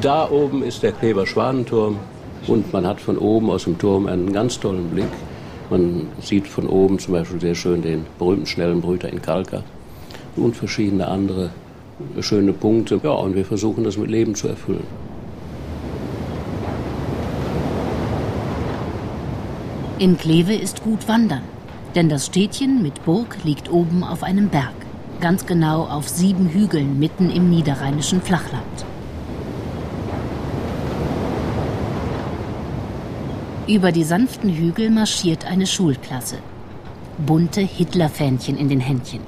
Da oben ist der Kleber Schwanenturm und man hat von oben aus dem Turm einen ganz tollen Blick. Man sieht von oben zum Beispiel sehr schön den berühmten schnellen Brüter in Kalka und verschiedene andere schöne Punkte. Ja, und wir versuchen das mit Leben zu erfüllen. In Kleve ist gut wandern, denn das Städtchen mit Burg liegt oben auf einem Berg, ganz genau auf sieben Hügeln mitten im niederrheinischen Flachland. Über die sanften Hügel marschiert eine Schulklasse. Bunte Hitlerfähnchen in den Händchen.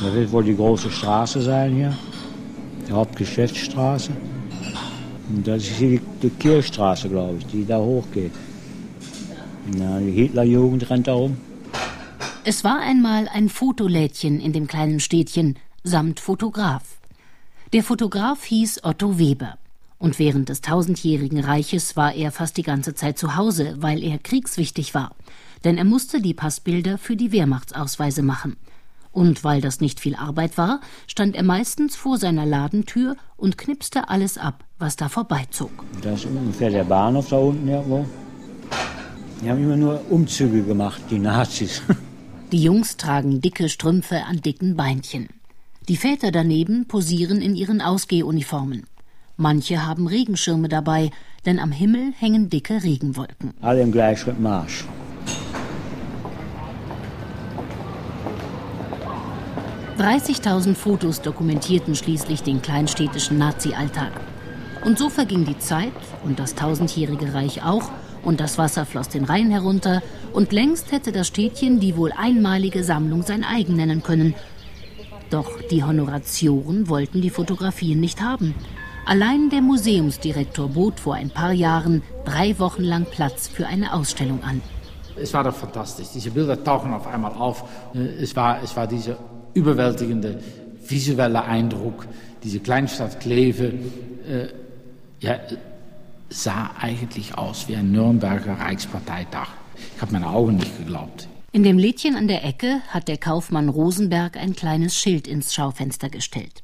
Das wird wohl die große Straße sein hier, die Hauptgeschäftsstraße. Und das ist hier die, die Kirchstraße, glaube ich, die da hochgeht. Na, die Hitlerjugend rennt da rum. Es war einmal ein Fotolädchen in dem kleinen Städtchen samt Fotograf. Der Fotograf hieß Otto Weber. Und während des tausendjährigen Reiches war er fast die ganze Zeit zu Hause, weil er kriegswichtig war. Denn er musste die Passbilder für die Wehrmachtsausweise machen. Und weil das nicht viel Arbeit war, stand er meistens vor seiner Ladentür und knipste alles ab, was da vorbeizog. Das ist ungefähr der Bahnhof da unten irgendwo. Die haben immer nur Umzüge gemacht, die Nazis. Die Jungs tragen dicke Strümpfe an dicken Beinchen. Die Väter daneben posieren in ihren Ausgehuniformen. Manche haben Regenschirme dabei, denn am Himmel hängen dicke Regenwolken. Alle im Gleichschritt Marsch. Dreißigtausend Fotos dokumentierten schließlich den kleinstädtischen Nazi-Alltag. Und so verging die Zeit und das tausendjährige Reich auch und das Wasser floss den Rhein herunter, und längst hätte das Städtchen die wohl einmalige Sammlung sein eigen nennen können. Doch die Honoratioren wollten die Fotografien nicht haben. Allein der Museumsdirektor bot vor ein paar Jahren drei Wochen lang Platz für eine Ausstellung an. Es war doch fantastisch. Diese Bilder tauchen auf einmal auf. Es war, es war dieser überwältigende visuelle Eindruck, diese Kleinstadt Kleve. Äh, ja, sah eigentlich aus wie ein Nürnberger Reichsparteitag. Ich habe meine Augen nicht geglaubt. In dem Lädchen an der Ecke hat der Kaufmann Rosenberg ein kleines Schild ins Schaufenster gestellt.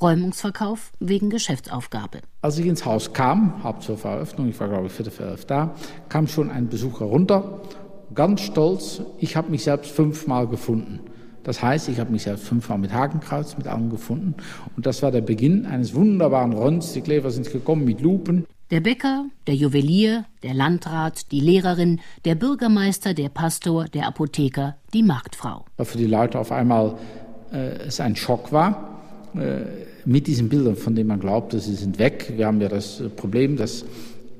Räumungsverkauf wegen Geschäftsaufgabe. Als ich ins Haus kam, hab zur Veröffnung, ich war glaube ich viertel für elf da, kam schon ein Besucher runter, ganz stolz, ich habe mich selbst fünfmal gefunden. Das heißt, ich habe mich selbst fünfmal mit Hakenkreuz, mit allem gefunden. Und das war der Beginn eines wunderbaren Runs. Die Klever sind gekommen mit Lupen. Der Bäcker, der Juwelier, der Landrat, die Lehrerin, der Bürgermeister, der Pastor, der Apotheker, die Marktfrau. Weil für die Leute auf einmal äh, es ein Schock war. Äh, mit diesen Bildern, von denen man glaubte, sie sind weg. Wir haben ja das Problem, dass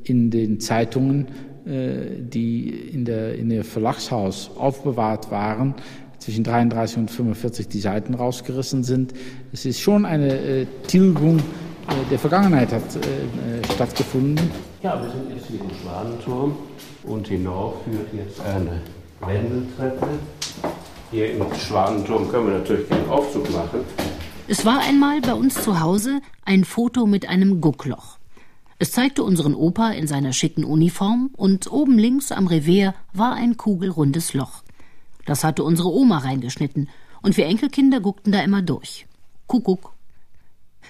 in den Zeitungen, äh, die in der, in der Verlagshaus aufbewahrt waren, zwischen 33 und 45 die Seiten rausgerissen sind. Es ist schon eine äh, Tilgung der Vergangenheit hat stattgefunden. Ja, wir sind jetzt hier im Schwanenturm und hinauf führt jetzt eine Wendeltreppe. Hier im Schwanenturm können wir natürlich keinen Aufzug machen. Es war einmal bei uns zu Hause ein Foto mit einem Guckloch. Es zeigte unseren Opa in seiner schicken Uniform und oben links am Revers war ein kugelrundes Loch. Das hatte unsere Oma reingeschnitten und wir Enkelkinder guckten da immer durch. Kuckuck.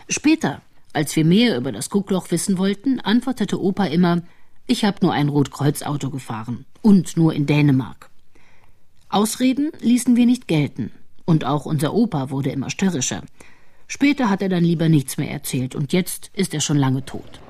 Später, als wir mehr über das Guckloch wissen wollten, antwortete Opa immer, ich habe nur ein Rotkreuzauto gefahren und nur in Dänemark. Ausreden ließen wir nicht gelten, und auch unser Opa wurde immer störrischer. Später hat er dann lieber nichts mehr erzählt, und jetzt ist er schon lange tot.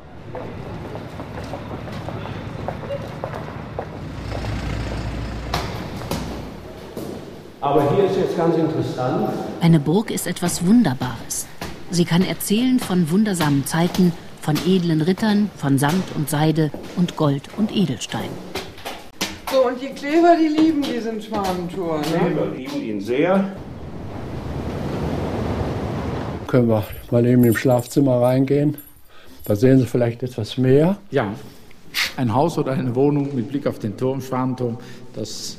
Aber hier ist jetzt ganz interessant. Eine Burg ist etwas Wunderbares. Sie kann erzählen von wundersamen Zeiten, von edlen Rittern, von Samt und Seide und Gold und Edelstein. So, und die Kleber, die lieben diesen Schwanentour. Ne? Kleber lieben ihn sehr. Können wir mal eben im Schlafzimmer reingehen? Da sehen Sie vielleicht etwas mehr. Ja, ein Haus oder eine Wohnung mit Blick auf den Turm, Schwanenturm, das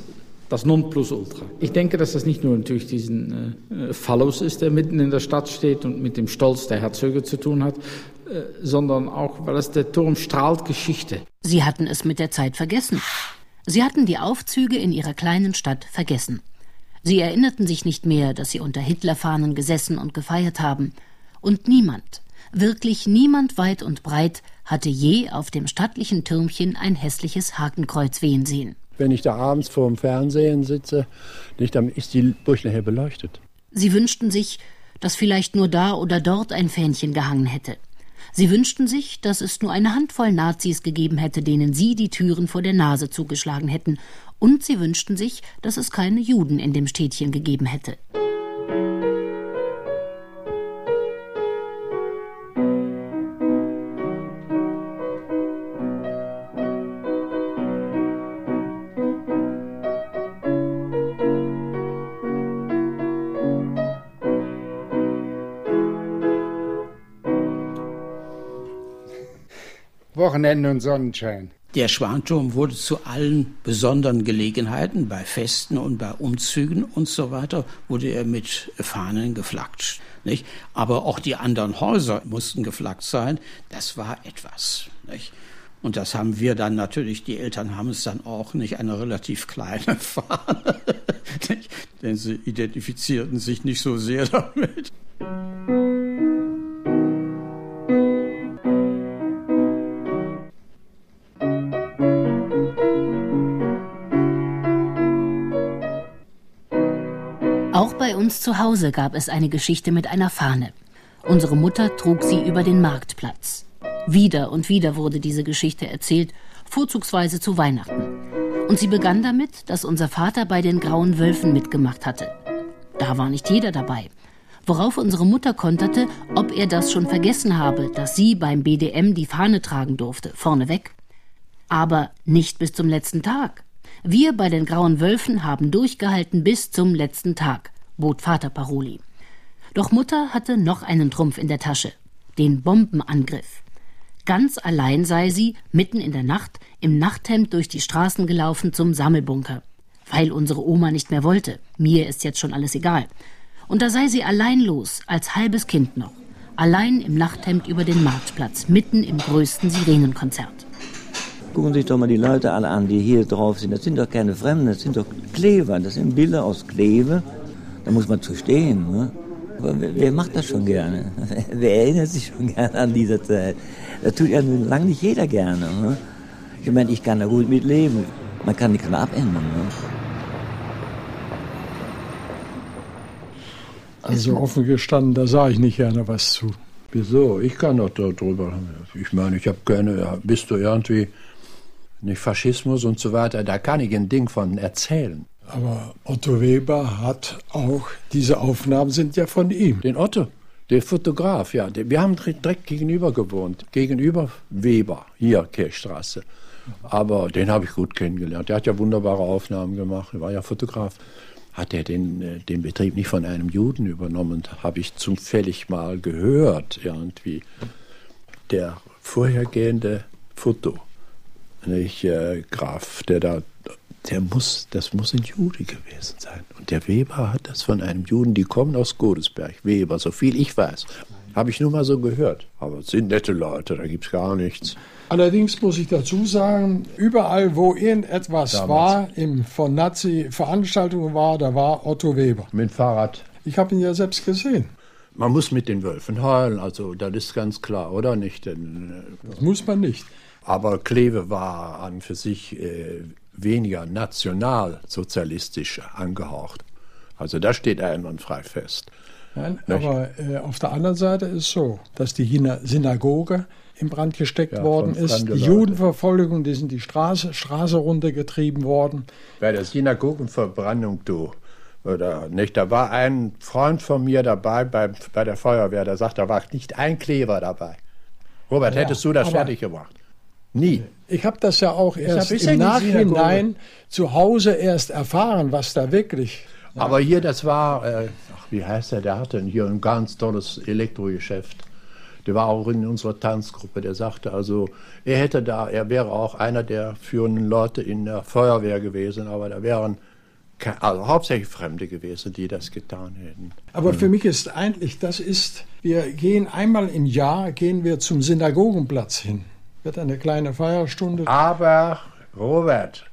das Nonplusultra. Ich denke, dass das nicht nur natürlich diesen äh, Phallus ist, der mitten in der Stadt steht und mit dem Stolz der Herzöge zu tun hat, äh, sondern auch, weil es der Turm strahlt Geschichte. Sie hatten es mit der Zeit vergessen. Sie hatten die Aufzüge in ihrer kleinen Stadt vergessen. Sie erinnerten sich nicht mehr, dass sie unter Hitlerfahnen gesessen und gefeiert haben. Und niemand, Wirklich niemand weit und breit hatte je auf dem stattlichen Türmchen ein hässliches Hakenkreuz wehen sehen. Wenn ich da abends vor dem Fernsehen sitze, nicht, dann ist die Burg nachher beleuchtet. Sie wünschten sich, dass vielleicht nur da oder dort ein Fähnchen gehangen hätte. Sie wünschten sich, dass es nur eine Handvoll Nazis gegeben hätte, denen sie die Türen vor der Nase zugeschlagen hätten, und sie wünschten sich, dass es keine Juden in dem Städtchen gegeben hätte. Wochenende und Sonnenschein. Der Schwanturm wurde zu allen besonderen Gelegenheiten, bei Festen und bei Umzügen und so weiter, wurde er mit Fahnen geflaggt. Nicht? Aber auch die anderen Häuser mussten geflaggt sein. Das war etwas. Nicht? Und das haben wir dann natürlich, die Eltern haben es dann auch nicht eine relativ kleine Fahne, denn sie identifizierten sich nicht so sehr damit. Uns zu Hause gab es eine Geschichte mit einer Fahne. Unsere Mutter trug sie über den Marktplatz. Wieder und wieder wurde diese Geschichte erzählt, vorzugsweise zu Weihnachten. Und sie begann damit, dass unser Vater bei den Grauen Wölfen mitgemacht hatte. Da war nicht jeder dabei. Worauf unsere Mutter konterte, ob er das schon vergessen habe, dass sie beim BDM die Fahne tragen durfte, vorneweg. Aber nicht bis zum letzten Tag. Wir bei den Grauen Wölfen haben durchgehalten bis zum letzten Tag bot Vater Paroli. Doch Mutter hatte noch einen Trumpf in der Tasche, den Bombenangriff. Ganz allein sei sie, mitten in der Nacht, im Nachthemd durch die Straßen gelaufen zum Sammelbunker. Weil unsere Oma nicht mehr wollte. Mir ist jetzt schon alles egal. Und da sei sie allein los, als halbes Kind noch. Allein im Nachthemd über den Marktplatz, mitten im größten Sirenenkonzert. Gucken sich doch mal die Leute alle an, die hier drauf sind. Das sind doch keine Fremden, das sind doch Klever. Das sind Bilder aus Kleve da muss man zu stehen. Ne? Aber wer, wer, macht das schon gerne? wer erinnert sich schon gerne an diese Zeit? Das tut ja lange nicht jeder gerne. Ne? Ich meine, ich kann da gut mit leben. Man kann nichts mehr abändern. Ne? Also offen gestanden, da sage ich nicht gerne was zu. Wieso? Ich kann doch darüber. Ich meine, ich habe keine, bist du irgendwie nicht Faschismus und so weiter, da kann ich ein Ding von erzählen. Aber Otto Weber hat auch, diese Aufnahmen sind ja von ihm. Den Otto, der Fotograf, ja. Wir haben direkt gegenüber gewohnt. Gegenüber Weber, hier, Kirchstraße. Aber den habe ich gut kennengelernt. Der hat ja wunderbare Aufnahmen gemacht. Er war ja Fotograf. Hat er den, äh, den Betrieb nicht von einem Juden übernommen? Habe ich zufällig mal gehört, irgendwie. Der vorhergehende Foto, nicht, äh, Graf, der da der muss, das muss ein Jude gewesen sein. Und der Weber hat das von einem Juden, die kommen aus Godesberg, Weber, so viel ich weiß. Habe ich nur mal so gehört. Aber es sind nette Leute, da gibt es gar nichts. Allerdings muss ich dazu sagen, überall, wo irgendetwas Damals. war, im, von Nazi-Veranstaltungen war, da war Otto Weber. Mit Fahrrad. Ich habe ihn ja selbst gesehen. Man muss mit den Wölfen heulen, also das ist ganz klar, oder nicht? Denn, äh, das muss man nicht. Aber Kleve war an für sich äh, weniger nationalsozialistisch angehaucht. Also da steht einwandfrei fest. Nein, aber äh, auf der anderen Seite ist so, dass die Synagoge in Brand gesteckt ja, worden ist. Die. Judenverfolgung, die sind die Straße, Straße runtergetrieben worden. Bei der Synagogenverbrennung, du, oder nicht, da war ein Freund von mir dabei bei, bei der Feuerwehr, der sagt, da war nicht ein Kleber dabei. Robert, ja, hättest du das fertig gemacht? Nie. Ich habe das ja auch erst im Nachhinein zu Hause erst erfahren, was da wirklich. Ja. Aber hier, das war, äh, ach, wie heißt der? Der hatte hier ein ganz tolles Elektrogeschäft. Der war auch in unserer Tanzgruppe. Der sagte also, er hätte da, er wäre auch einer der führenden Leute in der Feuerwehr gewesen, aber da wären also hauptsächlich Fremde gewesen, die das getan hätten. Aber für mich ist eigentlich, das ist, wir gehen einmal im Jahr, gehen wir zum Synagogenplatz hin wird eine kleine Feierstunde. Aber, Robert,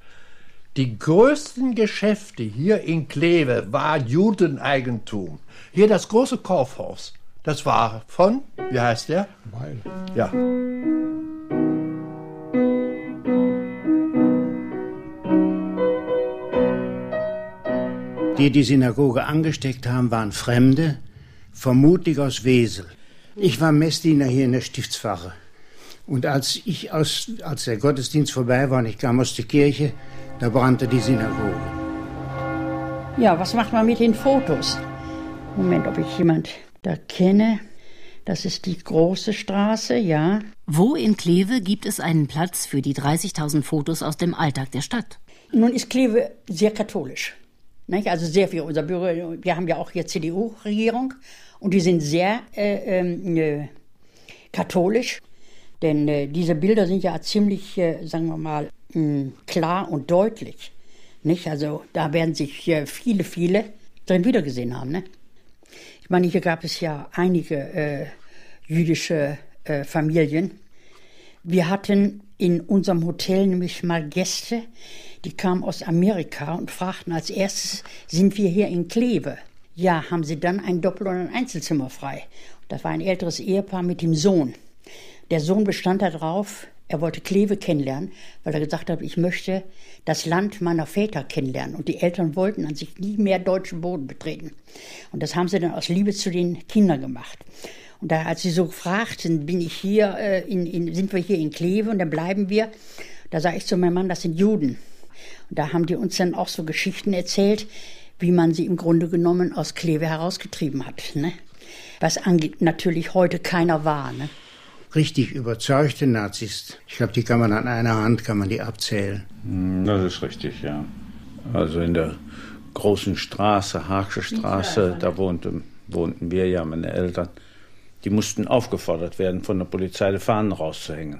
die größten Geschäfte hier in Kleve war Judeneigentum. Hier das große Kaufhaus. Das war von, wie heißt der? Weil. Ja. Die die Synagoge angesteckt haben, waren Fremde, vermutlich aus Wesel. Ich war Messdiener hier in der Stiftspfarre. Und als ich aus, als der Gottesdienst vorbei war und ich kam aus der Kirche, da brannte die Synagoge. Ja, was macht man mit den Fotos? Moment, ob ich jemand da kenne. Das ist die große Straße, ja. Wo in Kleve gibt es einen Platz für die 30.000 Fotos aus dem Alltag der Stadt? Nun ist Kleve sehr katholisch. Nicht? Also sehr viel. Unser Büro, wir haben ja auch hier CDU-Regierung und die sind sehr äh, äh, katholisch. Denn äh, diese Bilder sind ja ziemlich, äh, sagen wir mal, mh, klar und deutlich. Nicht? Also da werden sich äh, viele, viele drin wiedergesehen haben. Ne? Ich meine, hier gab es ja einige äh, jüdische äh, Familien. Wir hatten in unserem Hotel nämlich mal Gäste, die kamen aus Amerika und fragten als erstes, sind wir hier in Kleve? Ja, haben sie dann ein Doppel- oder ein Einzelzimmer frei? Das war ein älteres Ehepaar mit dem Sohn. Der Sohn bestand darauf, er wollte Kleve kennenlernen, weil er gesagt hat, ich möchte das Land meiner Väter kennenlernen. Und die Eltern wollten an sich nie mehr deutschen Boden betreten. Und das haben sie dann aus Liebe zu den Kindern gemacht. Und da, als sie so fragten, bin ich hier, äh, in, in, sind wir hier in Kleve und dann bleiben wir, da sage ich zu meinem Mann, das sind Juden. Und da haben die uns dann auch so Geschichten erzählt, wie man sie im Grunde genommen aus Kleve herausgetrieben hat. Ne? Was natürlich heute keiner war. Ne? Richtig überzeugte Nazis, ich glaube, die kann man an einer Hand, kann man die abzählen. Hm, das ist richtig, ja. Also in der großen Straße, Haagsche Straße, da wohnte, wohnten wir ja, meine Eltern. Die mussten aufgefordert werden, von der Polizei die Fahnen rauszuhängen.